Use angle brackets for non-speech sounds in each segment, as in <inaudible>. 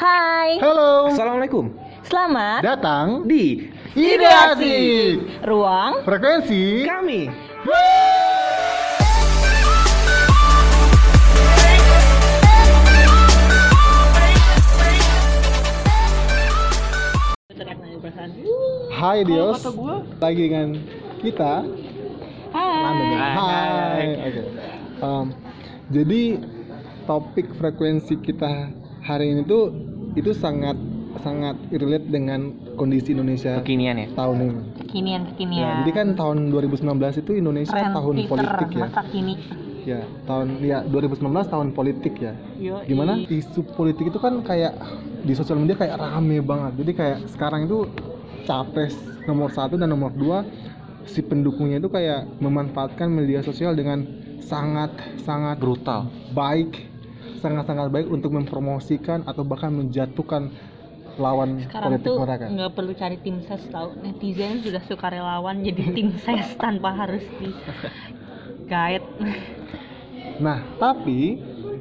Hai, Halo, Assalamualaikum. selamat datang Di Ideasi Ruang Frekuensi kami. Hai Dios, lagi dengan kita Hai nih. Hai, Hai, hai. oke. Em, jadi topik frekuensi kita hari ini tuh itu sangat sangat relate dengan kondisi Indonesia Kekinian ya. tahun ini. Kekinian kekinian Ya, jadi kan tahun 2019 itu Indonesia Tren tahun Twitter politik ya. masa kini Ya, tahun ya 2019 tahun politik ya. Yoi. Gimana isu politik itu kan kayak di sosial media kayak rame banget. Jadi kayak sekarang itu capres nomor satu dan nomor dua si pendukungnya itu kayak memanfaatkan media sosial dengan sangat sangat Brutal. baik, sangat sangat baik untuk mempromosikan atau bahkan menjatuhkan lawan Sekarang politik tuh mereka. nggak perlu cari tim ses tau Netizen sudah suka relawan jadi tim <laughs> ses tanpa harus di guide Nah, tapi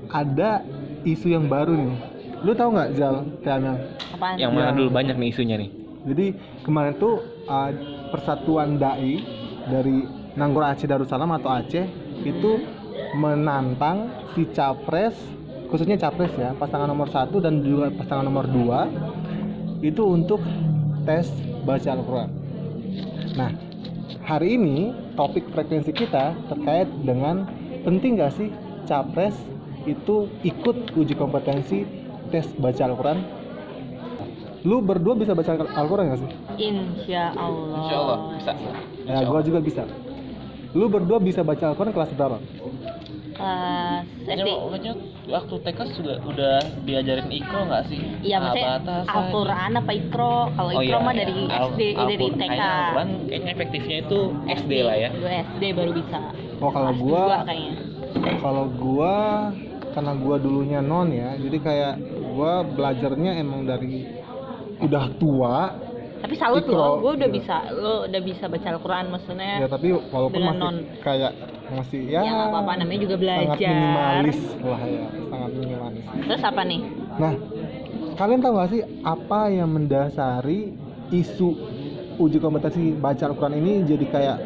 ada isu yang baru nih. Lu tahu nggak Zal? Apaan? Yang mana Yang- dulu banyak nih isunya nih. Jadi kemarin tuh uh, Persatuan Dai dari Nanggor Aceh Darussalam atau Aceh itu menantang si capres khususnya capres ya pasangan nomor satu dan juga pasangan nomor dua itu untuk tes baca Al-Quran. Nah hari ini topik frekuensi kita terkait dengan penting gak sih capres itu ikut uji kompetensi tes baca Al-Quran? Lu berdua bisa baca Al-Quran gak sih? Insya Allah bisa. Ya, gua juga bisa. Lu berdua bisa baca Al-Quran kelas berapa? Kelas SD waktu TK juga udah diajarin ikro nggak sih? Iya maksudnya Al-Quran apa Ikro Kalau Oh Ikro iya. mah dari SD, eh, dari TK Al-Quran kayaknya efektifnya itu SD lah ya. Gue SD baru bisa Oh, kalau gua kalau gua karena gua dulunya non ya, jadi kayak gua belajarnya emang dari udah tua Tapi salut loh, gue udah gitu. bisa, lo udah bisa baca Al-Quran maksudnya ya tapi walaupun masih non. kayak masih ya, Ya apa-apa, namanya juga sangat belajar. minimalis lah ya sangat minimalis Terus apa nih? nah kalian tahu gak sih apa yang mendasari isu uji kompetensi baca Al-Quran ini jadi kayak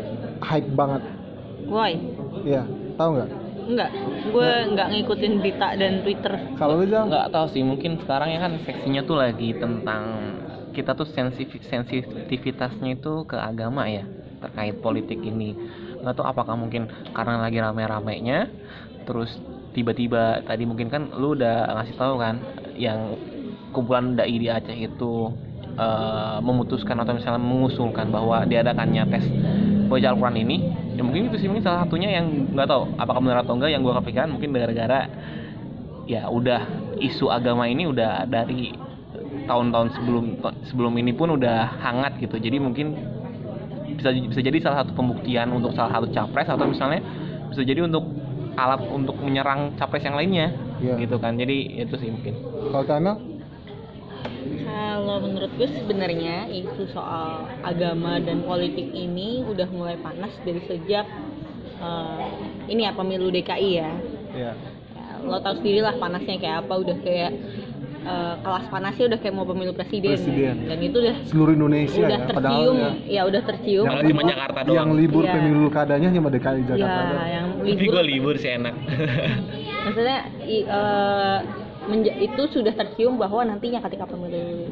hype banget Woi, ya tahu nggak enggak, gue nggak ngikutin berita dan Twitter kalau lu nggak tahu sih mungkin sekarang ya kan seksinya tuh lagi tentang kita tuh sensif- sensitivitasnya itu ke agama ya terkait politik ini. Nggak tahu apakah mungkin karena lagi rame-ramenya terus tiba-tiba tadi mungkin kan lu udah ngasih tahu kan yang kumpulan dai di Aceh itu eh, memutuskan atau misalnya mengusulkan bahwa diadakannya tes baca Al-Quran ini ya mungkin itu sih mungkin salah satunya yang nggak tahu apakah benar atau enggak yang gua kepikiran mungkin gara-gara ya udah isu agama ini udah dari tahun-tahun sebelum sebelum ini pun udah hangat gitu. Jadi mungkin bisa bisa jadi salah satu pembuktian untuk salah satu capres atau misalnya bisa jadi untuk alat untuk menyerang capres yang lainnya Iya. gitu kan. Jadi itu sih mungkin. Kalau Kamel Kalau menurut gue sebenarnya isu soal agama dan politik ini udah mulai panas dari sejak eh, ini ya pemilu DKI ya. ya Ya, Lo tau sendiri lah panasnya kayak apa, udah kayak eh, kelas panasnya udah kayak mau pemilu presiden, Presiden. dan itu udah seluruh Indonesia udah ya tercium, ya, ya udah tercium. Padahal cuma Jakarta doang. yang libur Iya. pemilu kadanya cuma DKI Jakarta Ya, doang. yang tapi libur gue libur sih enak <laughs> maksudnya i- eh, menja- itu sudah tercium bahwa nantinya ketika pemilu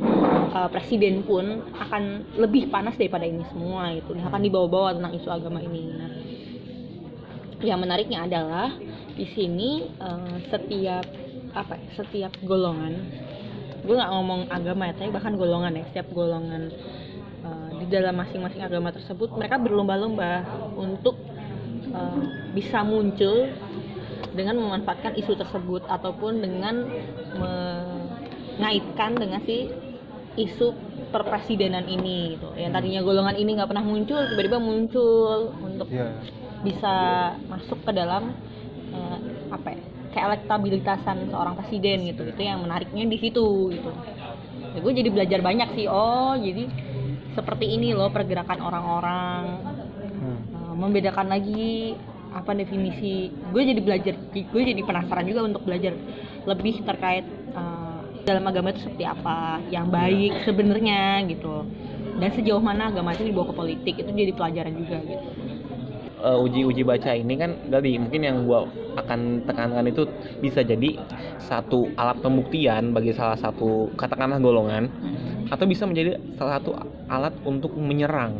eh, presiden pun akan lebih panas daripada ini semua gitu akan dibawa-bawa tentang isu agama ini nah, yang menariknya adalah di sini eh, setiap apa ya, setiap golongan gue nggak ngomong agama ya tapi bahkan golongan ya setiap golongan eh, di dalam masing-masing agama tersebut mereka berlomba-lomba untuk eh, bisa muncul dengan memanfaatkan isu tersebut ataupun dengan mengaitkan dengan si isu perpresidenan ini gitu. Yang tadinya golongan ini nggak pernah muncul tiba-tiba muncul untuk Iya. bisa masuk ke dalam eh, apa ya kayak elektabilitasan seorang presiden gitu itu yang menariknya di situ gitu. Ya, gue jadi belajar banyak sih oh jadi seperti ini loh pergerakan orang-orang. Hmm. Eh, membedakan lagi apa definisi. Gue jadi belajar gue jadi penasaran juga untuk belajar lebih terkait eh, dalam agama itu seperti apa yang baik sebenarnya gitu. Dan sejauh mana agama itu dibawa ke politik itu jadi pelajaran juga gitu Eh, uji-uji baca ini kan tadi mungkin yang gua akan tekankan itu bisa jadi satu alat pembuktian bagi salah satu katakanlah golongan atau bisa menjadi salah satu alat untuk menyerang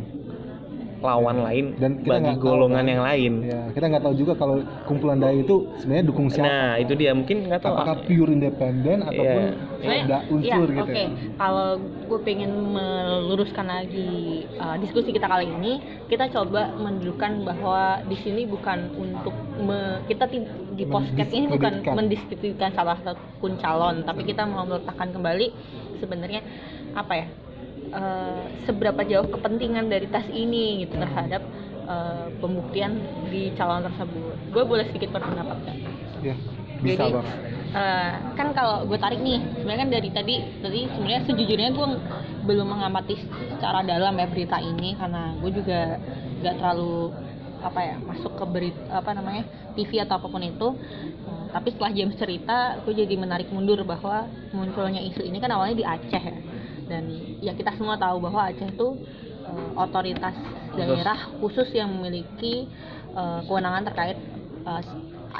lawan lain Dan kita bagi nggak tahu golongan kan. yang lain. Ya, kita nggak tahu juga kalau kumpulan dai itu sebenarnya dukung siapa. Nah, itu dia mungkin nggak tahu. Apakah pure independen ataupun Iya. ada unsur ya, gitu. oke. Kalau gue pengen meluruskan lagi uh, diskusi kita kali ini, kita coba menunjukkan bahwa di sini bukan untuk me- kita di podcast ini bukan Mendiskreditkan. salah satu calon, tapi kita mau meletakkan kembali sebenarnya apa ya? Uh, seberapa jauh kepentingan dari tes ini gitu terhadap uh, pembuktian di calon tersebut. Gue boleh sedikit berpendapat kan? Ya, bisa Jadi, bang. Eh, kan kalau gue tarik nih sebenarnya kan dari tadi tadi sebenarnya sejujurnya gue belum mengamati secara dalam ya berita ini karena gue juga nggak terlalu apa ya masuk ke berita apa namanya TV atau apa pun itu Eh, tapi setelah James cerita gue jadi menarik mundur bahwa munculnya isu ini kan awalnya di Aceh ya dan ya kita semua tahu bahwa Aceh itu eh, otoritas daerah khusus yang memiliki eh, kewenangan terkait eh,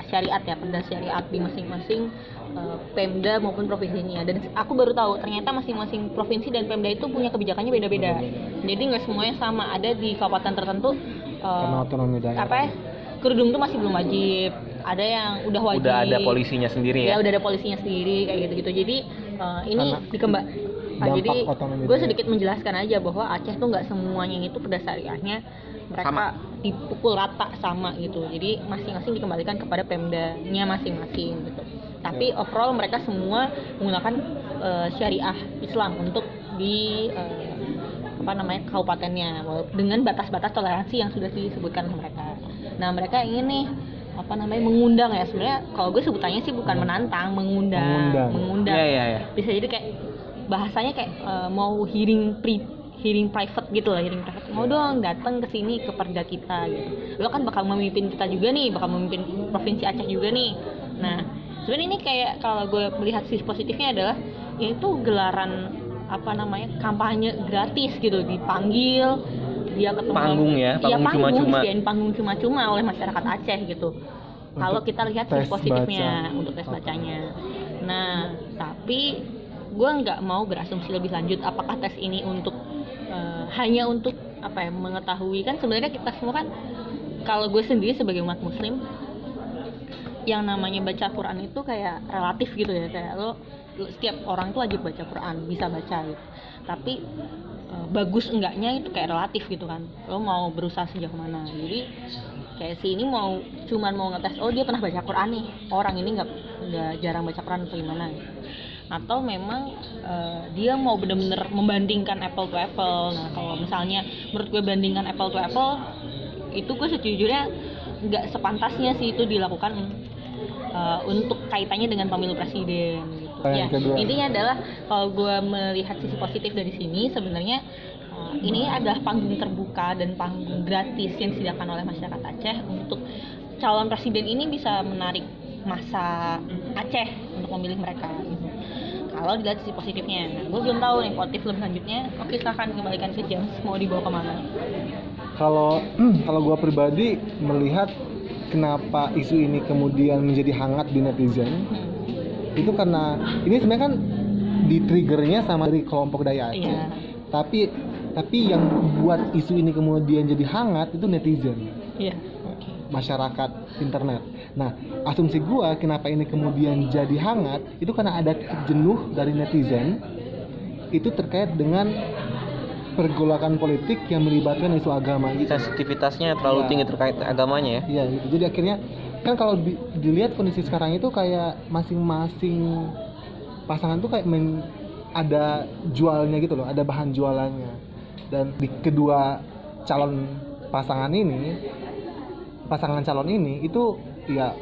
syariat ya perda syariat di masing-masing eh, Pemda maupun provinsinya. Dan aku baru tahu ternyata masing-masing provinsi dan Pemda itu punya kebijakannya beda-beda. Jadi nggak semuanya sama. Ada di kabupaten tertentu Karena otonomi daerah. apa ya kerudung tuh masih belum wajib. Ada yang udah wajib. Udah ada polisinya sendiri ya ya. udah ada polisinya sendiri kayak gitu-gitu. Jadi eh, ini Karena dampak jadi gue sedikit menjelaskan aja bahwa Aceh tuh nggak semuanya itu perda syariahnya mereka Sama. dipukul rata sama gitu. Jadi masing-masing dikembalikan kepada pemdanya masing-masing gitu. Tapi overall mereka semua menggunakan eh, syariah Islam untuk di eh, apa namanya kabupatennya. Dengan batas-batas toleransi yang sudah disebutkan oleh mereka. Nah mereka ingin nih apa namanya mengundang ya. Sebenarnya kalau gue sebutannya sih bukan menantang mengundang. Mengundang. mengundang. Iya iya iya. bisa jadi kayak bahasanya kayak eh, mau hearing pri hearing private gitu lah hearing private. Mau dong datang ke sini ke perda kita gitu. Lo kan bakal memimpin kita juga nih bakal memimpin provinsi Aceh juga nih. Nah sebenarnya ini kayak kalau gue melihat sisi positifnya adalah ini tuh gelaran apa namanya kampanye gratis gitu. Dipanggil dia ketemu Panggung ya, Iya, panggung cuma-cuma. disediain panggung cuma-cuma oleh masyarakat Aceh gitu. Kalau kita lihat sisi positifnya baca. untuk tes bacanya. Nah tapi gue nggak mau berasumsi lebih lanjut apakah tes ini untuk eh, hanya untuk apa ya mengetahui. Kan sebenarnya kita semua kan kalau gue sendiri sebagai umat muslim yang namanya baca Quran itu kayak relatif gitu ya. Kayak lo setiap orang tuh wajib baca Quran bisa baca gitu. Tapi eh, bagus enggaknya itu kayak relatif gitu kan. Lo mau berusaha sejauh mana. Jadi kayak si ini mau cuman mau ngetes oh dia pernah baca Quran nih. Orang ini nggak nggak jarang baca Quran atau gimana gitu. Atau memang eh, dia mau bener-bener membandingkan apple to apple nah kalau misalnya menurut gue bandingkan apple to apple itu gue sejujurnya nggak sepantasnya sih itu dilakukan eh, untuk kaitannya dengan pemilu presiden gitu. Yang Ya, kedua. intinya adalah kalau gue melihat sisi positif dari sini sebenarnya eh, ini adalah panggung terbuka dan panggung gratis yang disediakan oleh masyarakat Aceh untuk calon presiden ini bisa menarik masa Aceh untuk memilih mereka gitu. Kalau dilihat sisi positifnya, nah, gue belum tahu nih positif lebih lanjutnya. Oke silahkan kembalikan ke James mau dibawa ke mana? Kalau <clears throat> kalau gua pribadi melihat kenapa isu ini kemudian menjadi hangat di netizen Hmm. itu karena ini sebenarnya kan di triggernya sama dari kelompok daya Aceh. Iya, Tapi tapi yang buat isu ini kemudian jadi hangat itu netizen, iya. Masyarakat internet. Nah, asumsi gua kenapa ini kemudian jadi hangat itu karena ada jenuh dari netizen itu terkait dengan pergolakan politik yang melibatkan isu agama gitu. Sensitivitasnya terlalu Ya. tinggi terkait agamanya ya. Iya gitu. Jadi akhirnya kan kalau di- dilihat kondisi sekarang itu kayak masing-masing pasangan tuh kayak men- ada jualnya gitu loh, ada bahan jualannya. Dan di kedua calon pasangan ini, pasangan calon ini itu ya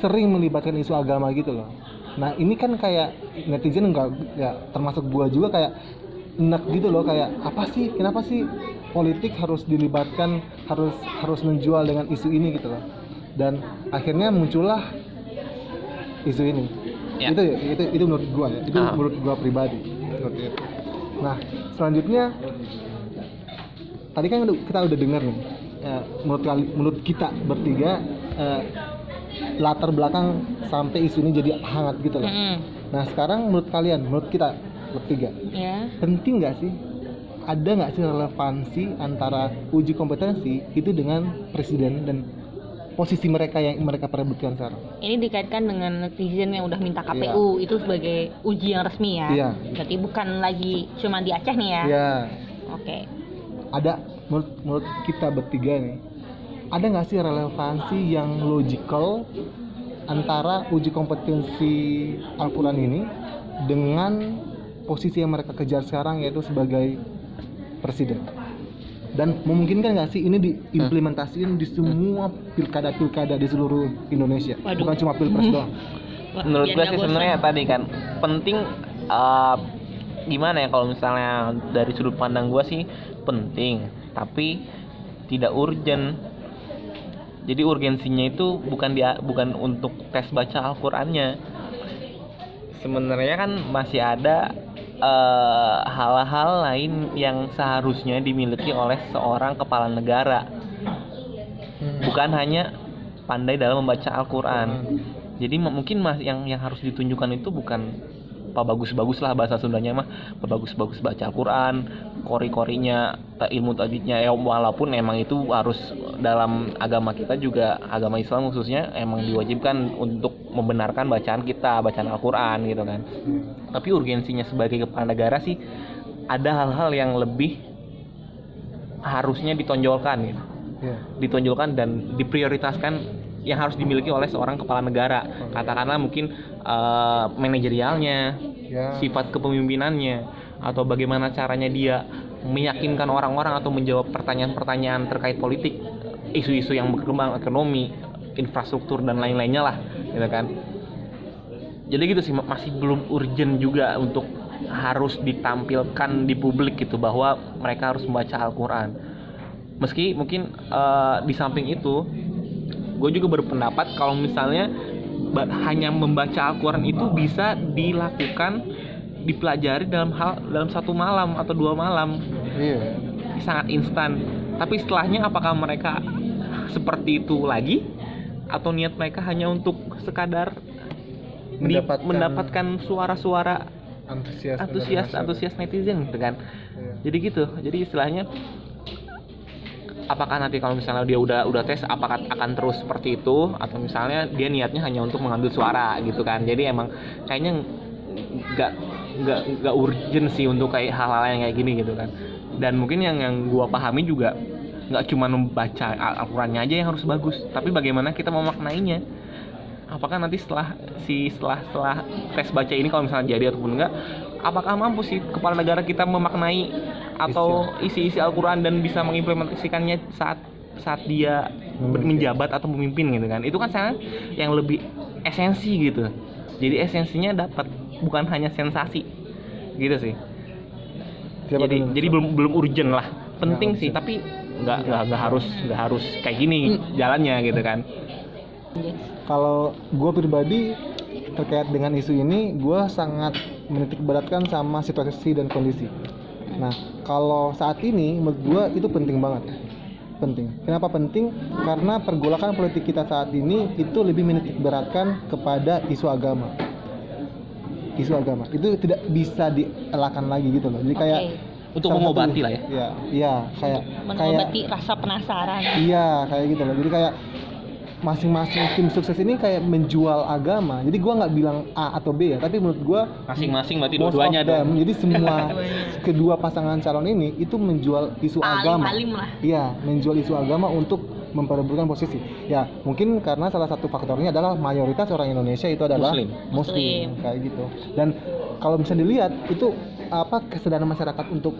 sering melibatkan isu agama gitu loh. Nah ini kan kayak netizen enggak ya termasuk gua juga kayak enak gitu loh kayak apa sih kenapa sih politik harus dilibatkan harus harus menjual dengan isu ini gitu loh dan akhirnya muncullah isu ini Ya. Itu itu itu menurut gua ya. Itu Ah. menurut gua pribadi. Itu. Nah, selanjutnya tadi kan kita udah dengar nih eh, menurut kali- menurut kita bertiga eh, latar belakang sampai isu ini jadi hangat gitu loh. Mm-mm. Nah, sekarang menurut kalian, menurut kita bertiga, ya penting nggak sih ada nggak sih relevansi antara uji kompetensi itu dengan presiden dan posisi mereka yang mereka perebutkan sekarang? ini dikaitkan dengan netizen yang udah minta KPU itu sebagai uji yang resmi ya Iya. berarti bukan lagi cuma di Aceh nih ya Ya, oke ada menurut menurut kita bertiga nih, ada nggak sih relevansi yang logical antara uji kompetensi Al-Quran ini dengan posisi yang mereka kejar sekarang yaitu sebagai presiden? Dan memungkinkan nggak sih ini diimplementasikan di semua pilkada-pilkada di seluruh Indonesia, Waduh. bukan cuma pilpres doang? Menurut biar gue sih sebenarnya tadi kan penting eh, gimana ya kalau misalnya dari sudut pandang gue sih penting tapi tidak urgent. Jadi urgensinya itu bukan dia bukan untuk tes baca Al-Qur'annya. Sebenarnya kan masih ada eh, hal-hal lain yang seharusnya dimiliki oleh seorang kepala negara. Bukan hanya pandai dalam membaca Al-Qur'an. Jadi m- mungkin mas yang yang harus ditunjukkan itu bukan bagus-bagus lah bahasa Sundanya mah. Apa bagus-bagus baca Al-Quran kori-korinya ilmu tajwidnya. Ya walaupun emang itu harus dalam agama kita juga agama Islam khususnya emang diwajibkan untuk membenarkan bacaan kita bacaan Al-Quran gitu kan. Tapi urgensinya sebagai kepala negara sih ada hal-hal yang lebih harusnya ditonjolkan gitu. Ya. ditonjolkan dan diprioritaskan yang harus dimiliki oleh seorang kepala negara. Katakanlah mungkin eh, manajerialnya, Ya. sifat kepemimpinannya, atau bagaimana caranya dia meyakinkan orang-orang atau menjawab pertanyaan-pertanyaan terkait politik, isu-isu yang berkembang, ekonomi, infrastruktur dan lain-lainnya lah, gitu kan. Jadi gitu sih ma- masih belum urgent juga untuk harus ditampilkan di publik gitu bahwa mereka harus membaca Al-Qur'an meski mungkin eh, di samping itu gue juga berpendapat kalau misalnya hanya membaca Al-Quran itu bisa dilakukan dipelajari dalam hal dalam satu malam atau dua malam Iya. sangat instan tapi setelahnya apakah mereka seperti itu lagi atau niat mereka hanya untuk sekadar di- mendapatkan suara-suara Antusias. antusias antusias netizen gitu kan Iya. jadi gitu jadi istilahnya apakah nanti kalau misalnya dia udah udah tes apakah akan terus seperti itu? Atau misalnya dia niatnya hanya untuk mengambil suara gitu kan? Jadi emang kayaknya nggak nggak nggak urgent sih untuk kayak hal-hal yang kayak gini gitu kan. Dan mungkin yang yang gua pahami juga nggak cuma membaca Al- Al-Qurannya aja yang harus bagus tapi bagaimana kita memaknainya? Apakah nanti setelah si setelah setelah tes baca ini kalau misalnya jadi ataupun enggak apakah mampu sih kepala negara kita memaknai atau isi-isi Al-Quran dan bisa mengimplementasikannya saat saat dia Memimpin. menjabat atau memimpin gitu kan itu kan saya yang lebih esensi gitu jadi esensinya dapat bukan hanya sensasi gitu sih Siapa jadi dulu? jadi belum belum urgent lah penting Nggak sih urgent. tapi nggak nggak nggak harus nggak harus kayak gini jalannya gitu kan Kalau gue pribadi terkait dengan isu ini, gue sangat menitik beratkan sama situasi dan kondisi. Nah, kalau saat ini menurut gue itu penting banget. Penting. Kenapa penting? Karena pergolakan politik kita saat ini itu lebih menitik beratkan kepada isu agama. Isu agama itu tidak bisa dielakkan lagi gitu loh. Jadi kayak untuk salah mengobati satu- lah ya Iya, iya kayak kayak mengobati rasa penasaran Iya kayak gitu loh. Jadi kayak masing-masing tim sukses ini kayak menjual agama. Jadi gua nggak bilang A atau B ya, tapi menurut gua masing-masing berarti dua-duanya dong Jadi semua <laughs> kedua pasangan calon ini itu menjual isu agama. alim-alim lah Iya, menjual isu agama untuk memperebutkan posisi. Ya, mungkin karena salah satu faktornya adalah mayoritas orang Indonesia itu adalah Muslim. Muslim. kayak gitu. Dan kalau bisa dilihat itu apa kesadaran masyarakat untuk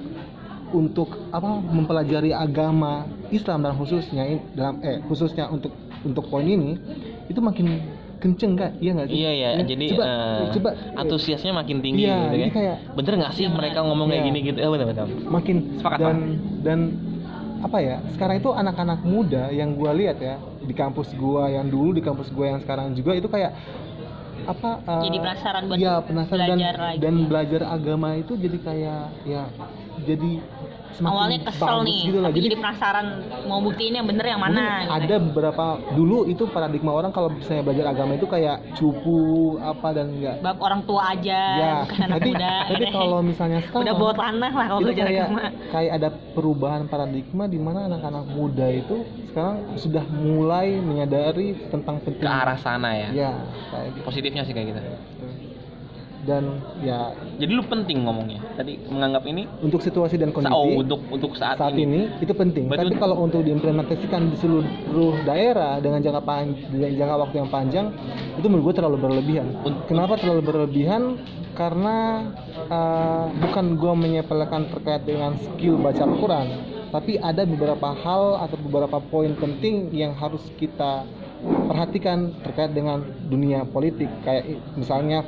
untuk apa mempelajari agama Islam dan khususnya in- dalam eh khususnya untuk untuk poin ini itu makin kenceng nggak? Iya nggak sih? iya ya Ya, jadi coba, eh, coba antusiasnya makin tinggi Iya, gitu jadi kan kayak bener nggak sih mereka ngomong kayak Iya. gini gitu ya bener bener makin Sepakat, dan dan apa ya sekarang itu anak-anak muda yang gua lihat ya di kampus gua yang dulu di kampus gua yang sekarang juga itu kayak apa uh, Jadi penasaran buat ya penasaran dan belajar lagi. dan belajar agama itu jadi kayak ya jadi semakin Awalnya kesel bagus nih, gitu lah tapi jadi jadi penasaran mau buktiin yang bener yang mana. gitu. ada beberapa dulu itu paradigma orang kalau misalnya belajar agama itu kayak cupu apa dan enggak Bab orang tua aja, ya bukan anak tapi muda. tapi <laughs> kalau misalnya sekarang udah bawa tanah lah kalau belajar kayak agama. kayak ada perubahan paradigma di mana anak-anak muda itu sekarang sudah mulai menyadari tentang penting ke arah sana ya ya kayak gitu positifnya sih kayak gitu dan ya jadi lu penting ngomongnya tadi menganggap ini untuk situasi dan kondisi oh untuk untuk saat, saat ini itu penting. Berarti Tapi untuk- kalau untuk diimplementasikan di seluruh daerah dengan jangka panjang, dengan jangka waktu yang panjang, itu menurut gue terlalu berlebihan. Un- Kenapa terlalu berlebihan? Karena uh, bukan gue menyepelekan terkait dengan skill baca Al-Quran, tapi ada beberapa hal atau beberapa poin penting yang harus kita perhatikan terkait dengan dunia politik. Kayak misalnya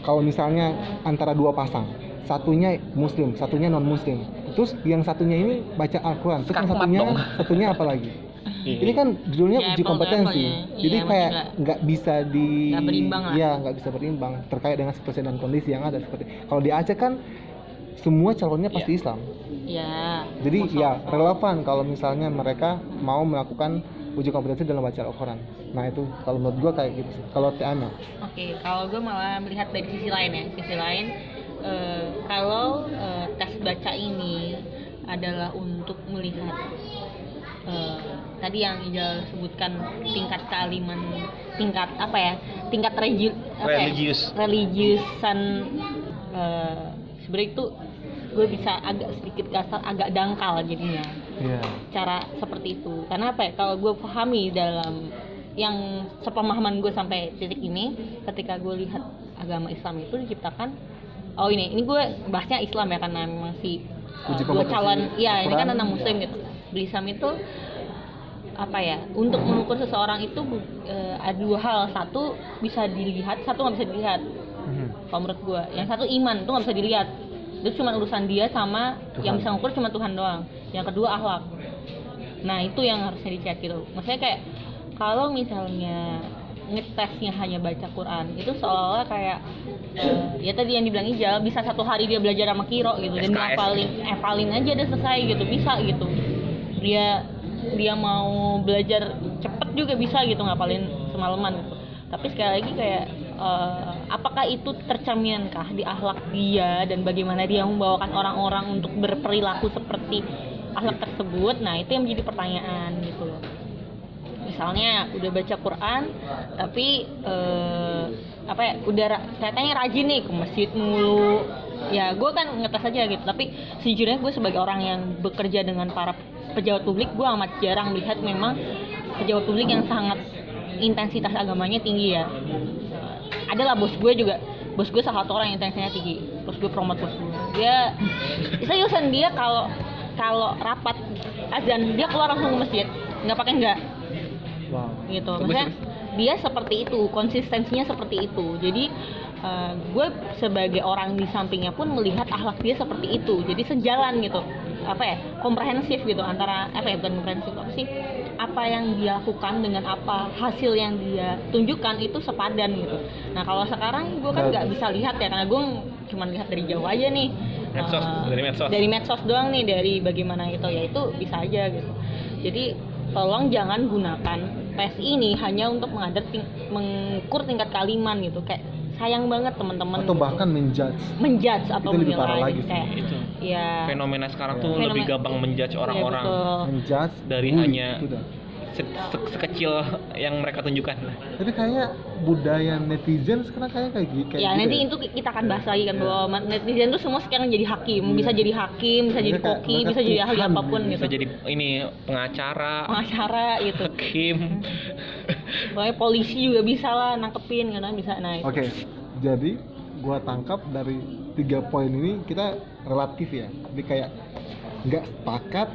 kalau misalnya antara dua pasang satunya muslim satunya non muslim terus yang satunya ini baca Al-Quran terus yang satunya dong. <laughs> satunya apa lagi Iya. ini kan judulnya Ya, uji kompetensi ya. jadi Iya, kayak nggak bisa di berimbang lah. ya nggak bisa berimbang terkait dengan situasi dan kondisi yang ada seperti kalau di Aceh kan semua calonnya pasti Iya. Islam Ya. jadi Masuk. ya relevan kalau misalnya mereka mau melakukan uji kompetensi dalam baca Al-Quran. Nah itu kalau menurut gua kayak gitu sih. kalau Tiana Oke, kalau gue malah melihat dari sisi lain ya, sisi lain eh, kalau eh, tes baca ini adalah untuk melihat eh, tadi yang Ijal sebutkan tingkat kealiman, tingkat apa ya, tingkat religi, ya, religius. religiusan eh, sebenarnya itu gue bisa agak sedikit kasar, agak dangkal jadinya. Iya. cara seperti itu. Karena apa ya? Kalau gue pahami dalam yang sepemahaman gue sampai titik ini ketika gue lihat agama Islam itu diciptakan oh ini ini gue bahasnya Islam ya karena memang si uh, Uji gue calon ya ini kan anak muslim gitu. Di Islam itu apa ya untuk mengukur seseorang itu uh, ada dua hal. Satu bisa dilihat satu nggak bisa dilihat. Mhm. kalau menurut gue. Yang satu iman itu nggak bisa dilihat itu cuma urusan dia sama Tuhan. yang bisa ngukur cuma Tuhan doang. Yang kedua akhlak. Nah itu yang harusnya dicek gitu. Maksudnya kayak kalau misalnya ngetesnya hanya baca Quran itu seolah-olah kayak eh, ya tadi yang dibilang Ijal bisa satu hari dia belajar sama Kiro gitu. Dan ngapalin hafalin aja udah selesai gitu. Bisa gitu. Dia dia mau belajar cepet juga bisa gitu ngapalin semalaman gitu. Tapi sekali lagi kayak eh, apakah itu tercerminkah di akhlak dia dan bagaimana dia membawakan orang-orang untuk berperilaku seperti akhlak tersebut? Nah itu yang menjadi pertanyaan gitu loh. Misalnya udah baca Quran tapi eh, apa ya udah kelihatannya rajin nih ke masjid mulu. Ya gue kan ngetes aja gitu tapi sejujurnya gue sebagai orang yang bekerja dengan para pejabat publik gue amat jarang melihat memang pejabat publik yang sangat intensitas agamanya tinggi ya Eh, adalah bos gue juga. Bos gue salah satu orang yang intensitasnya tinggi. Bos gue promote bos gue. Dia seriusan dia kalau kalau rapat azan dia keluar langsung ke masjid nggak pakai enggak wow. Gitu. Maksudnya dia seperti itu konsistensinya seperti itu. Jadi eh, gue sebagai orang di sampingnya pun melihat akhlak dia seperti itu. Jadi sejalan gitu. Apa ya? Komprehensif gitu antara apa ya? Bukan komprehensif apa sih apa yang dia lakukan dengan apa hasil yang dia tunjukkan itu sepadan gitu. Nah kalau sekarang gue kan nggak bisa lihat ya karena gue cuma lihat dari jauh aja nih. Medsos, Eh, dari medsos. dari medsos doang nih dari bagaimana itu ya itu bisa aja gitu. Jadi tolong jangan gunakan tes ini hanya untuk mengadar ting- mengukur tingkat kaliman gitu. Kayak sayang banget teman-teman atau gitu. bahkan menjudge. Menjudge atau Itu lebih parah menilai lagi sih. kayak itu. ya fenomena sekarang tuh Fenomena- lebih gampang menjudge ya, orang-orang. betul. menjudge? Dari bully, hanya- itu se- se- sekecil yang mereka tunjukkan. Tapi kayaknya budaya netizen sekarang kayak kayak gi- kayak ya gitu nanti ya. itu kita akan bahas lagi kan Iya. bahwa netizen tuh semua sekarang jadi hakim. Iya. bisa jadi hakim bisa jadi Mereka kayak- koki mereka bisa jadi ahli apa pun gitu. gitu bisa jadi ini pengacara. Pengacara gitu. Hakim pokoknya polisi juga bisa lah nangkepin kan bisa itu. Oke, jadi gua tangkap dari tiga poin ini kita relatif ya. Jadi kayak nggak sepakat,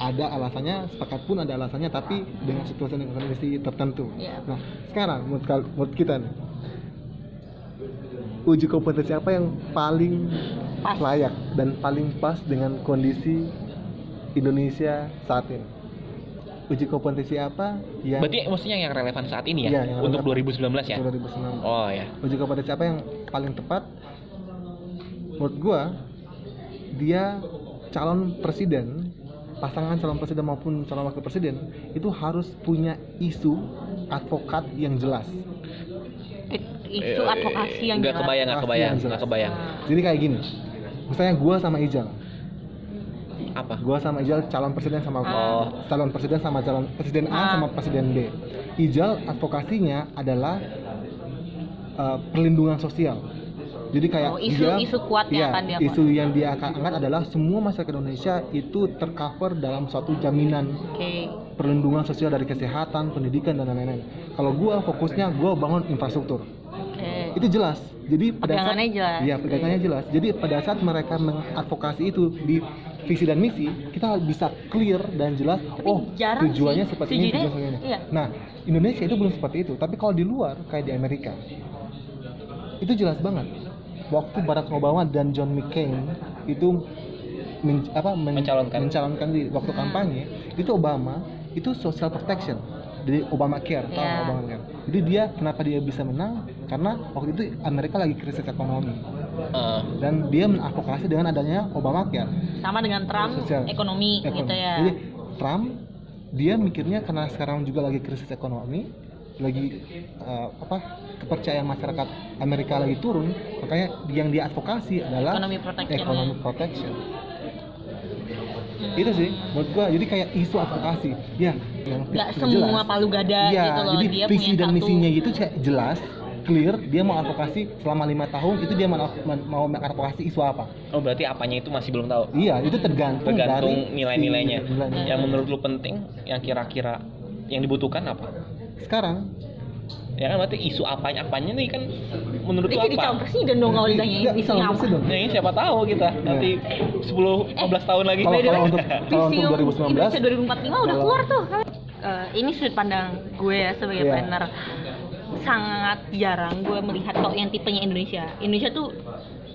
ada alasannya, sepakat pun ada alasannya, tapi dengan situasi dan kondisi tertentu. Iya. Nah, sekarang menurut kita nih, uji kompetensi apa yang paling Pas. layak dan paling pas dengan kondisi Indonesia saat ini? Uji kompetensi apa yang Berarti maksudnya yang relevan saat ini ya? Iya, yang untuk relevan. 2019 ya? 2019 Oh ya. uji kompetensi apa yang paling tepat menurut gua dia calon presiden pasangan calon presiden maupun calon wakil presiden itu harus punya isu advokat yang jelas isu Eh, advokasi yang nggak jelas. kebayang, nggak Advokasi kebayang, yang jelas. nggak kebayang. Nah, jadi kayak gini misalnya gua sama Ijal Apa? gua sama Ijal calon presiden sama Oh. calon presiden sama calon presiden A Ah. sama presiden B Ijal advokasinya adalah uh, perlindungan sosial jadi kayak Oh, isu- dia isu kuat yang iya, akan dia isu yang dia akan angkat adalah semua masyarakat Indonesia itu tercover dalam suatu jaminan Oke. perlindungan sosial dari kesehatan pendidikan dan lain-lain kalau gua fokusnya gua bangun infrastruktur Oke. itu jelas jadi pada saat jelas. iya pegangannya jelas jadi pada saat mereka mengadvokasi itu di visi dan misi kita bisa clear dan jelas Tapi oh tujuannya sih. seperti ini Sejujurnya, tujuan seperti ini iya. nah Indonesia itu belum seperti itu tapi kalau di luar kayak di Amerika itu jelas banget waktu Barack Obama dan John McCain itu men- apa, men- Mencalonkan. mencalonkan di waktu Hmm. kampanye itu Obama itu social protection dari Obama Care, tahu Iya. Jadi dia kenapa dia bisa menang? Karena waktu itu Amerika lagi krisis ekonomi Eh, dan dia mengadvokasi dengan adanya Obama Care. Sama dengan Trump Sosial. ekonomi, Ekonomi. gitu ya. Jadi Trump dia mikirnya karena sekarang juga lagi krisis ekonomi, lagi eh, apa kepercayaan masyarakat Amerika lagi turun, makanya yang dia advokasi adalah Economy protection. economic protection. Hmm. Itu sih menurut gua jadi kayak isu advokasi. Ya, yang Nggak tidak semua jelas. palu gada Iya, gitu loh. jadi dia visi punya dan satu. misinya gitu kayak jelas, clear. Dia mau advokasi selama lima tahun itu dia mau mau mengadvokasi isu apa? oh berarti apanya itu masih belum tahu. Iya, itu tergantung, Tergantung dari nilai-nilainya. si nilai-nilai. Yang menurut lu penting, yang kira-kira yang dibutuhkan apa? Sekarang Ya kan berarti isu apanya apanya nih kan menurut lu jadi calon apa? presiden dong kalau Enggak, isunya calon apa. presiden. Nah, ini siapa tahu kita nanti 10 15 tahun lagi. Kalau- kalau untuk kalau untuk Visium 2019 Indonesia 2045 udah keluar tuh. Eh, ini sudut pandang gue ya sebagai Iya. planner. Sangat jarang gue melihat kok yang tipenya Indonesia. Indonesia tuh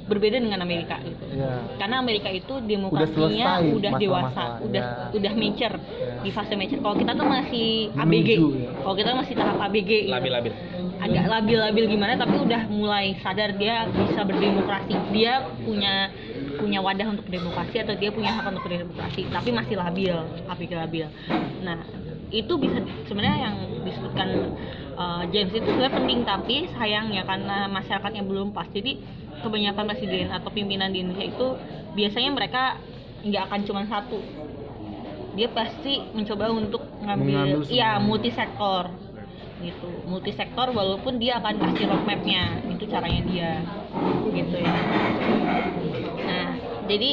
berbeda dengan Amerika gitu. ya Karena Amerika itu demokrasinya selesai udah, dewasa, udah ya. udah mature Ya. di fase mature. Kalau kita tuh masih ABG. Menuju, ya. Kalau kita masih tahap ABG. gitu. Labil-labil. agak labil-labil gimana tapi udah mulai sadar dia bisa berdemokrasi dia punya punya wadah untuk demokrasi atau dia punya hak untuk berdemokrasi tapi masih labil ABG labil nah itu bisa sebenarnya yang disebutkan uh, James itu sebenarnya penting tapi sayangnya karena masyarakatnya belum pas. Jadi kebanyakan presiden atau pimpinan di Indonesia itu biasanya mereka nggak akan cuma satu. Dia pasti mencoba untuk ngambil iya semua. multi sektor gitu. Multi sektor walaupun dia akan kasih roadmapnya. Itu caranya dia. Gitu ya. Nah jadi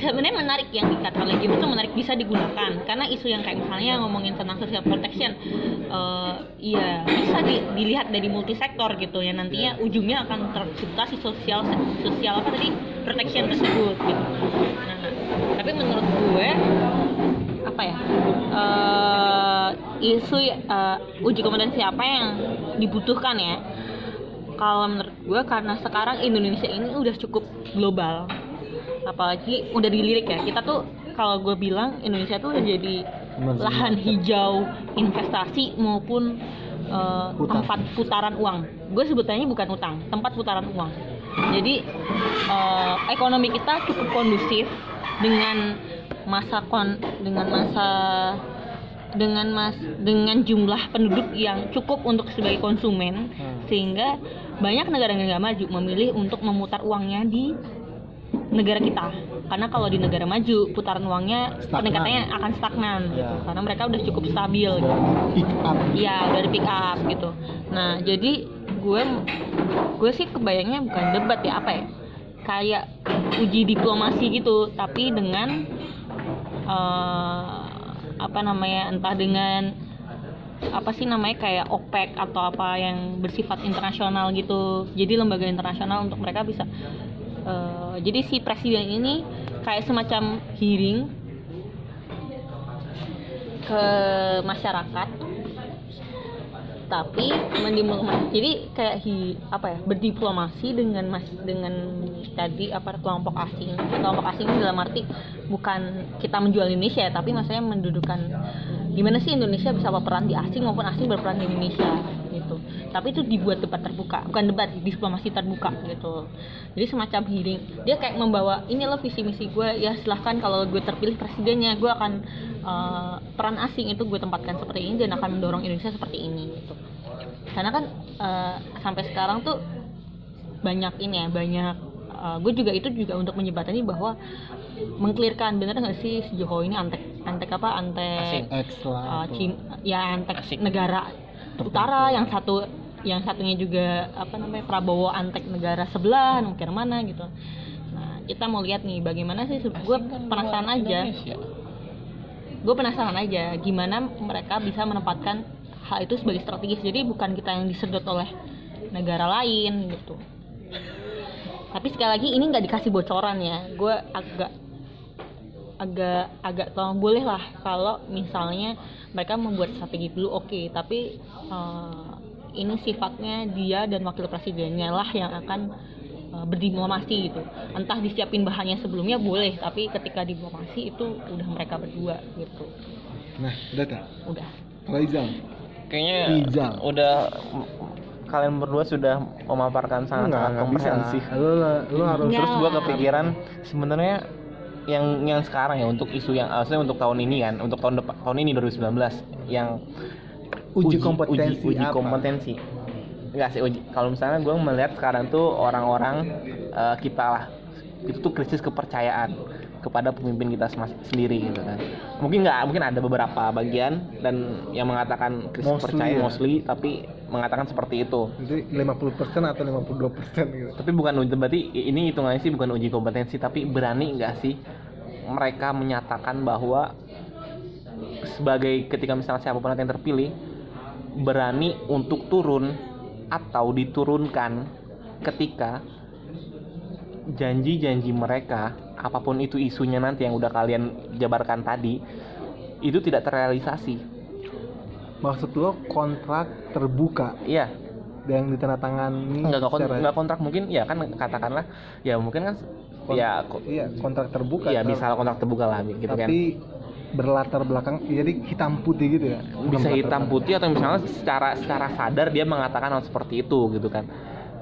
sebenarnya menarik yang dikatakan oleh Jim itu menarik bisa digunakan. Karena isu yang kayak misalnya ngomongin tentang social protection eh iya bisa di- dilihat dari multi sektor gitu ya. Nantinya ujungnya akan tercipta si sosial sosial apa tadi? Protection tersebut gitu. Nah tapi menurut gue apa ya eh isu eh, uji kompetensi apa yang dibutuhkan ya? Kalau menurut gue karena sekarang Indonesia ini udah cukup global apalagi udah dilirik ya kita tuh kalau gue bilang Indonesia tuh udah jadi lahan hijau investasi maupun Utang. tempat putaran uang gue sebutannya bukan utang tempat putaran uang jadi eh, ekonomi kita cukup kondusif dengan masa kon dengan masa dengan mas dengan jumlah penduduk yang cukup untuk sebagai konsumen Hmm. sehingga banyak negara-negara maju memilih untuk memutar uangnya di negara kita karena kalau di negara maju putaran uangnya Stagnan. peningkatannya akan stagnan gitu Ya. karena mereka udah cukup stabil gitu. Sudah pick up Iya udah di pick up gitu. Nah jadi gue gue sih kebayangnya bukan debat ya apa ya kayak uji diplomasi gitu tapi dengan eh, apa namanya entah dengan apa sih namanya kayak OPEC atau apa yang bersifat internasional gitu jadi lembaga internasional untuk mereka bisa eh, jadi si presiden ini kayak semacam hearing ke masyarakat tapi mendiplomasi jadi kayak hi, apa ya berdiplomasi dengan mas dengan tadi apa kelompok asing. Kelompok asing ini dalam arti bukan kita menjual Indonesia tapi maksudnya mendudukan gimana sih Indonesia bisa berperan di asing maupun asing berperan di Indonesia gitu. Tapi itu dibuat debat terbuka bukan debat diplomasi terbuka gitu. Jadi semacam hearing. Dia kayak membawa ini loh visi misi gue ya silahkan kalau gue terpilih presidennya gue akan uh, peran asing itu gue tempatkan seperti ini dan akan mendorong Indonesia seperti ini gitu. Karena kan uh, sampai sekarang tuh banyak ini ya banyak uh, gue juga itu juga untuk menjembatani bahwa mengklirkan bener nggak sih si Jokowi ini antek antek apa antek uh, Cina, ya antek Asing. negara utara yang satu yang satunya juga apa namanya Prabowo antek negara sebelah mungkin mana gitu. Nah kita mau lihat nih bagaimana sih gue penasaran aja. Gue penasaran aja gimana mereka bisa menempatkan hal itu sebagai strategis. Jadi bukan kita yang disedot oleh negara lain gitu. Tapi sekali lagi ini nggak dikasih bocoran ya. Gue agak agak agak tolong boleh lah kalau misalnya mereka membuat strategi dulu oke. Tapi eh, ini sifatnya dia dan wakil presidennya lah yang akan eh, berdiplomasi gitu. Entah disiapin bahannya sebelumnya boleh tapi ketika diplomasi itu udah mereka berdua gitu. Nah udah tak? Udah. Kalau Izal Kayaknya udah kalian berdua sudah memaparkan sangat-sangat kompetensi. lu, lu harus. Terus gua kepikiran sebenarnya yang yang sekarang ya untuk isu yang maksudnya untuk tahun ini kan, untuk tahun depan tahun ini 2019 yang uji, kompetensi uji, uji apa? kompetensi. Enggak sih uji. Kalau misalnya gua melihat sekarang tuh orang-orang eh, kita lah itu tuh krisis kepercayaan kepada pemimpin kita sendiri gitu kan. Mungkin nggak, mungkin ada beberapa bagian dan yang mengatakan krisis Mostly kepercayaan ya. mostly tapi mengatakan seperti itu. Jadi 50% atau 52% gitu. Tapi bukan uji berarti ini hitungannya sih bukan uji kompetensi tapi berani nggak sih mereka menyatakan bahwa sebagai ketika misalnya siapa pun nanti yang terpilih berani untuk turun atau diturunkan ketika janji-janji mereka apa pun itu isunya nanti yang udah kalian jabarkan tadi itu tidak terrealisasi. Maksud lo kontrak terbuka? Iya, yang ditandatangani nggak nggak kon- secara- nggak kontrak mungkin ya kan katakanlah ya mungkin kan Kon- ya ko- iya kontrak terbuka Iya bisa kontrak terbuka lah gitu kan. tapi berlatar belakang jadi hitam putih gitu ya? Bisa hitam putih atau misalnya secara secara sadar dia mengatakan hal seperti itu gitu kan.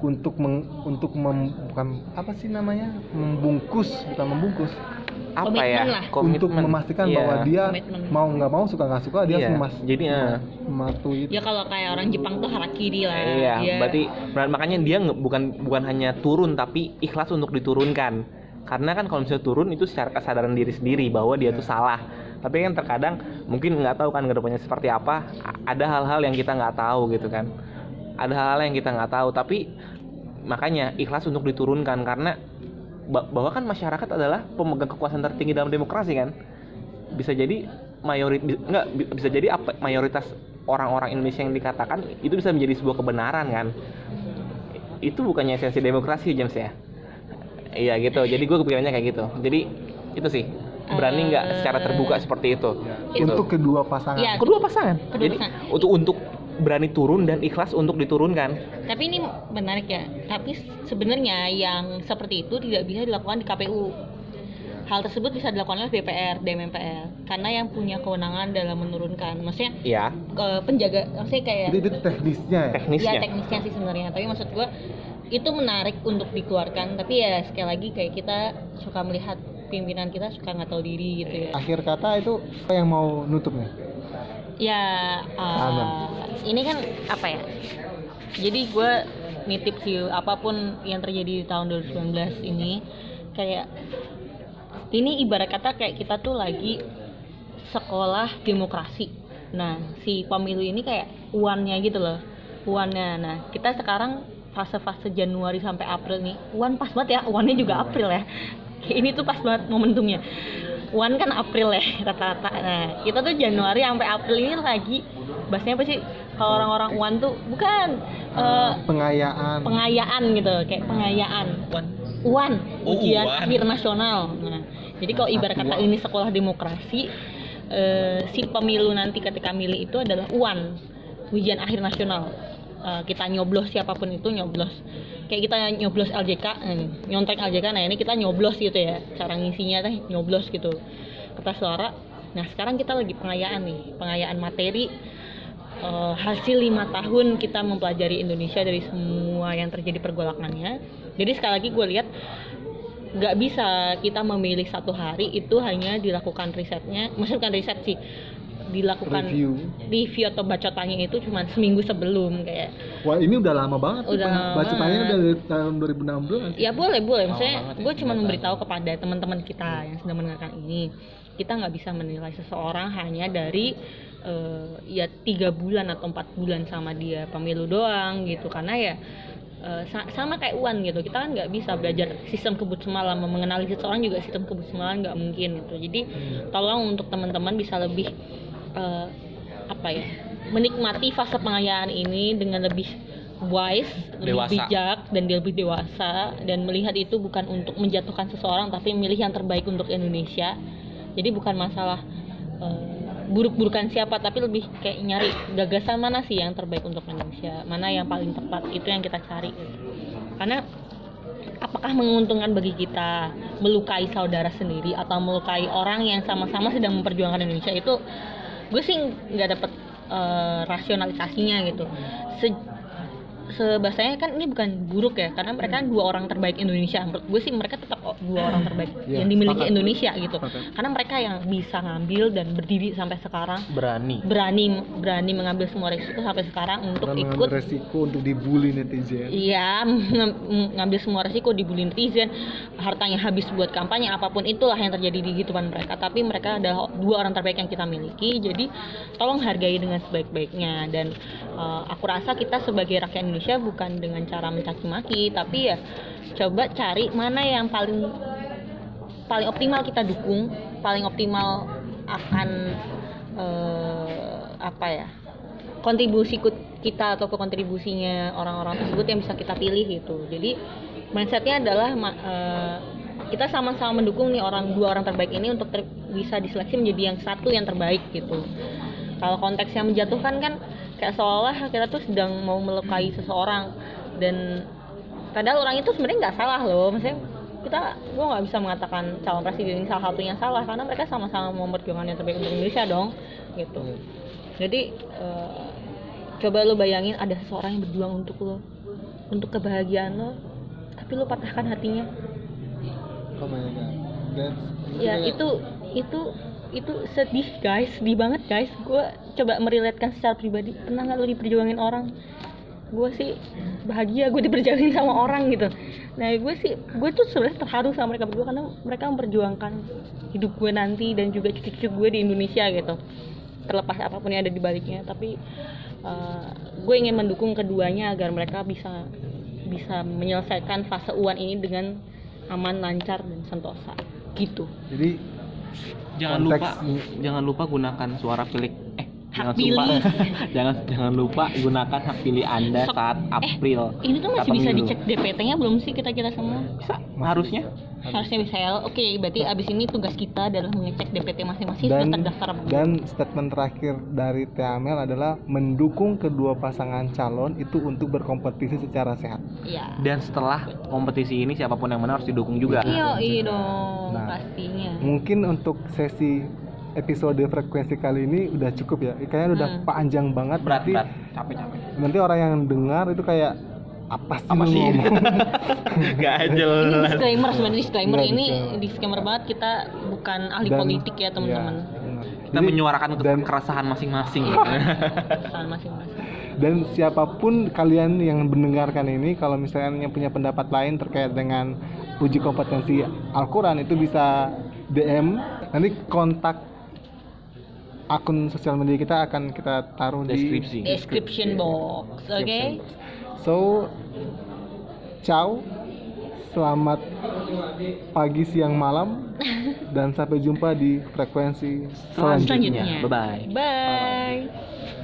untuk meng, untuk mem, bukan apa sih namanya? Membungkus bukan membungkus Apa Komitmen ya? lah. untuk memastikan Iya. bahwa dia Komitmen. mau nggak mau suka nggak suka dia Iya, harus memas jadi, eh. mematuhi itu. ya kalau kayak orang Jepang tuh harakiri lah Iya, dia berarti ber- makanya dia nge- bukan bukan hanya turun tapi ikhlas untuk diturunkan. Karena kan kalau misalnya turun itu secara kesadaran diri sendiri bahwa dia itu salah. Tapi kan terkadang mungkin nggak tahu kan ke depannya seperti apa. Ada hal-hal yang kita nggak tahu gitu kan. Ada hal-hal yang kita nggak tahu. Tapi makanya ikhlas untuk diturunkan karena bahwa kan masyarakat adalah pemegang kekuasaan tertinggi dalam demokrasi kan. Bisa jadi mayoritas nggak bi- bisa jadi apa mayoritas orang-orang Indonesia yang dikatakan itu bisa menjadi sebuah kebenaran kan itu bukannya esensi demokrasi James ya iya gitu jadi gue kepikirannya kayak gitu jadi itu sih berani nggak Eh, secara terbuka seperti itu Gitu. untuk kedua pasangan Iya. kedua pasangan Kedua jadi pasangan. untuk untuk berani turun dan ikhlas untuk diturunkan. Tapi ini menarik ya. Tapi sebenarnya yang seperti itu tidak bisa dilakukan di KPU hal tersebut bisa dilakukan oleh DPR dan MPR karena yang punya kewenangan dalam menurunkan. Maksudnya ya ke penjaga maksudnya kayak jadi itu teknisnya ya? Teknisnya. Ya teknisnya sih sebenarnya. Tapi maksud gua itu menarik untuk dikeluarkan. Tapi ya sekali lagi kayak kita suka melihat pimpinan kita suka nggak tahu diri gitu ya. Akhir kata itu apa yang mau nutup nih ya uh, Aman. ini kan apa ya? Jadi gue nitip sih apa pun yang terjadi di tahun 2019 ini kayak ini ibarat kata kayak kita tuh lagi sekolah demokrasi. Nah si pemilu ini kayak uannya gitu loh uannya nah kita sekarang fase-fase Januari sampai April nih uan pas banget ya uannya juga April ya. Kayak ini tuh pas banget momentumnya Wan kan April ya rata-rata. Nah, kita tuh Januari sampai April ini lagi bahasanya apa sih? Kalau orang-orang Wan tuh bukan eh, pengayaan pengayaan gitu, kayak pengayaan. Wan. Uan, Oh, ujian uan. akhir nasional. Nah, jadi kalau ibarat kata ini sekolah demokrasi, eh, si pemilu nanti ketika milih itu adalah uan. ujian akhir nasional Eh, kita nyoblos siapa pun itu nyoblos. Kayak kita nyoblos LJK eh, nyontek LJK nah ini kita nyoblos gitu ya. Cara ngisinya teh nyoblos gitu. Kertas suara. Nah sekarang kita lagi pengayaan nih pengayaan materi. Eh, hasil lima tahun kita mempelajari Indonesia dari semua yang terjadi pergolakannya. Jadi sekali lagi gue lihat nggak bisa kita memilih satu hari itu hanya dilakukan risetnya. Maksudnya bukan riset sih dilakukan Review. review atau bacotannya itu cuma seminggu sebelum kayak Wah ini udah lama banget tuh, Udah lama Bacotannya banget. udah dari tahun 2016 ya boleh boleh. Maksudnya ya, gue cuma memberitahu kepada teman-teman kita yang sedang mendengarkan ini kita nggak bisa menilai seseorang hanya dari eh, ya tiga bulan atau empat bulan sama dia pemilu doang gitu. Karena ya eh, sa- sama kayak Uan gitu. Kita kan nggak bisa belajar sistem kebut semalam mengenali seseorang juga sistem kebut semalam nggak mungkin gitu. Jadi tolong untuk teman-teman bisa lebih eh, apa ya menikmati fase pengayaan ini dengan lebih wise, lebih Dewasa. bijak dan dia lebih dewasa dan melihat itu bukan untuk menjatuhkan seseorang tapi memilih yang terbaik untuk Indonesia. Jadi bukan masalah eh, buruk-burukan siapa tapi lebih kayak nyari gagasan mana sih yang terbaik untuk Indonesia, mana yang paling tepat itu yang kita cari. Karena apakah menguntungkan bagi kita melukai saudara sendiri atau melukai orang yang sama-sama sedang memperjuangkan Indonesia itu gue sih nggak dapet eh, rasionalisasinya gitu. Se sebasanya kan ini bukan buruk ya karena mereka kan dua orang terbaik Indonesia. Menurut gue sih mereka tetap dua orang terbaik Iya, yang dimiliki sepakat. Indonesia gitu. Sepakat. karena mereka yang bisa ngambil dan berdiri sampai sekarang. Berani. Berani berani mengambil semua risiko sampai sekarang untuk Karena ikut. resiko untuk dibully netizen. Iya, ngambil semua resiko dibully netizen, hartanya habis buat kampanye, apa pun itulah yang terjadi di kehidupan mereka. Tapi mereka adalah dua orang terbaik yang kita miliki, jadi tolong hargai dengan sebaik-baiknya. Dan eh, aku rasa kita sebagai rakyat Indonesia bukan dengan cara mencaci maki, tapi ya coba cari mana yang paling paling optimal kita dukung, paling optimal akan eh, apa ya kontribusi kita atau ke kontribusinya orang-orang tersebut yang bisa kita pilih gitu. Jadi mindsetnya adalah eh, kita sama-sama mendukung nih orang dua orang terbaik ini untuk ter- bisa diseleksi menjadi yang satu yang terbaik gitu. Kalau konteksnya menjatuhkan kan kayak seolah kita tuh sedang mau melukai seseorang. Dan padahal orang itu sebenarnya nggak salah loh. Maksudnya kita gua nggak bisa mengatakan calon presiden ini salah satunya salah karena mereka sama-sama mau memperjuangkan yang terbaik untuk Indonesia dong gitu. Jadi eh, coba lo bayangin ada seseorang yang berjuang untuk lo untuk kebahagiaan lo tapi lo patahkan hatinya. Oh my god that's ya itu itu itu sedih guys. Sedih banget guys. Gue coba meriletkan secara pribadi. Pernah nggak lo diperjuangin orang? Gue sih bahagia gue diperjuangin sama orang gitu. Nah gue sih gue tuh sebenarnya terharu sama mereka berdua karena mereka memperjuangkan hidup gue nanti dan juga cucu-cucu gue di Indonesia gitu. Terlepas apa pun yang ada di baliknya. Tapi uh, gue ingin mendukung keduanya agar mereka bisa bisa menyelesaikan fase uan ini dengan aman lancar dan sentosa. Gitu. Jadi jangan Konteks lupa jangan lupa gunakan suara eh Hak jangan pilih. sumpah. <laughs> jangan jangan lupa gunakan hak pilih anda Sok- saat April ini tuh masih bisa dicek DPT-nya belum sih kita kita semua? Bisa harusnya. harusnya bisa ya. Oke berarti abis ini tugas kita adalah mengecek DPT masing-masing dan terdaftar apa? dan statement terakhir dari Teamel adalah mendukung kedua pasangan calon itu untuk berkompetisi secara sehat. Iya. Dan setelah kompetisi ini siapa pun yang menang harus didukung juga. Iya iya dong Nah. pastinya. mungkin untuk sesi episode frekuensi kali ini udah cukup ya. Kayaknya udah Hmm. panjang banget. Berat nanti berat. Capek capek. nanti orang yang dengar itu kayak apa sih apa sih? ngomong?" <laughs> nggak <laughs> ini jelas disclaimer sebenarnya disclaimer. Ini disclaimer. disclaimer banget kita bukan ahli Dan- politik ya teman-teman. benar. kita Jadi- menyuarakan untuk dan- keresahan masing-masing. <laughs> Masing-masing. Dan siapa pun kalian yang mendengarkan ini kalau misalnya punya pendapat lain terkait dengan uji kompetensi Al-Quran itu bisa DM nanti kontak akun sosial media kita akan kita taruh Deskripsi. di description box oke box. so ciao selamat pagi siang malam dan sampai jumpa di frekuensi selanjutnya Selanjutnya. bye bye bye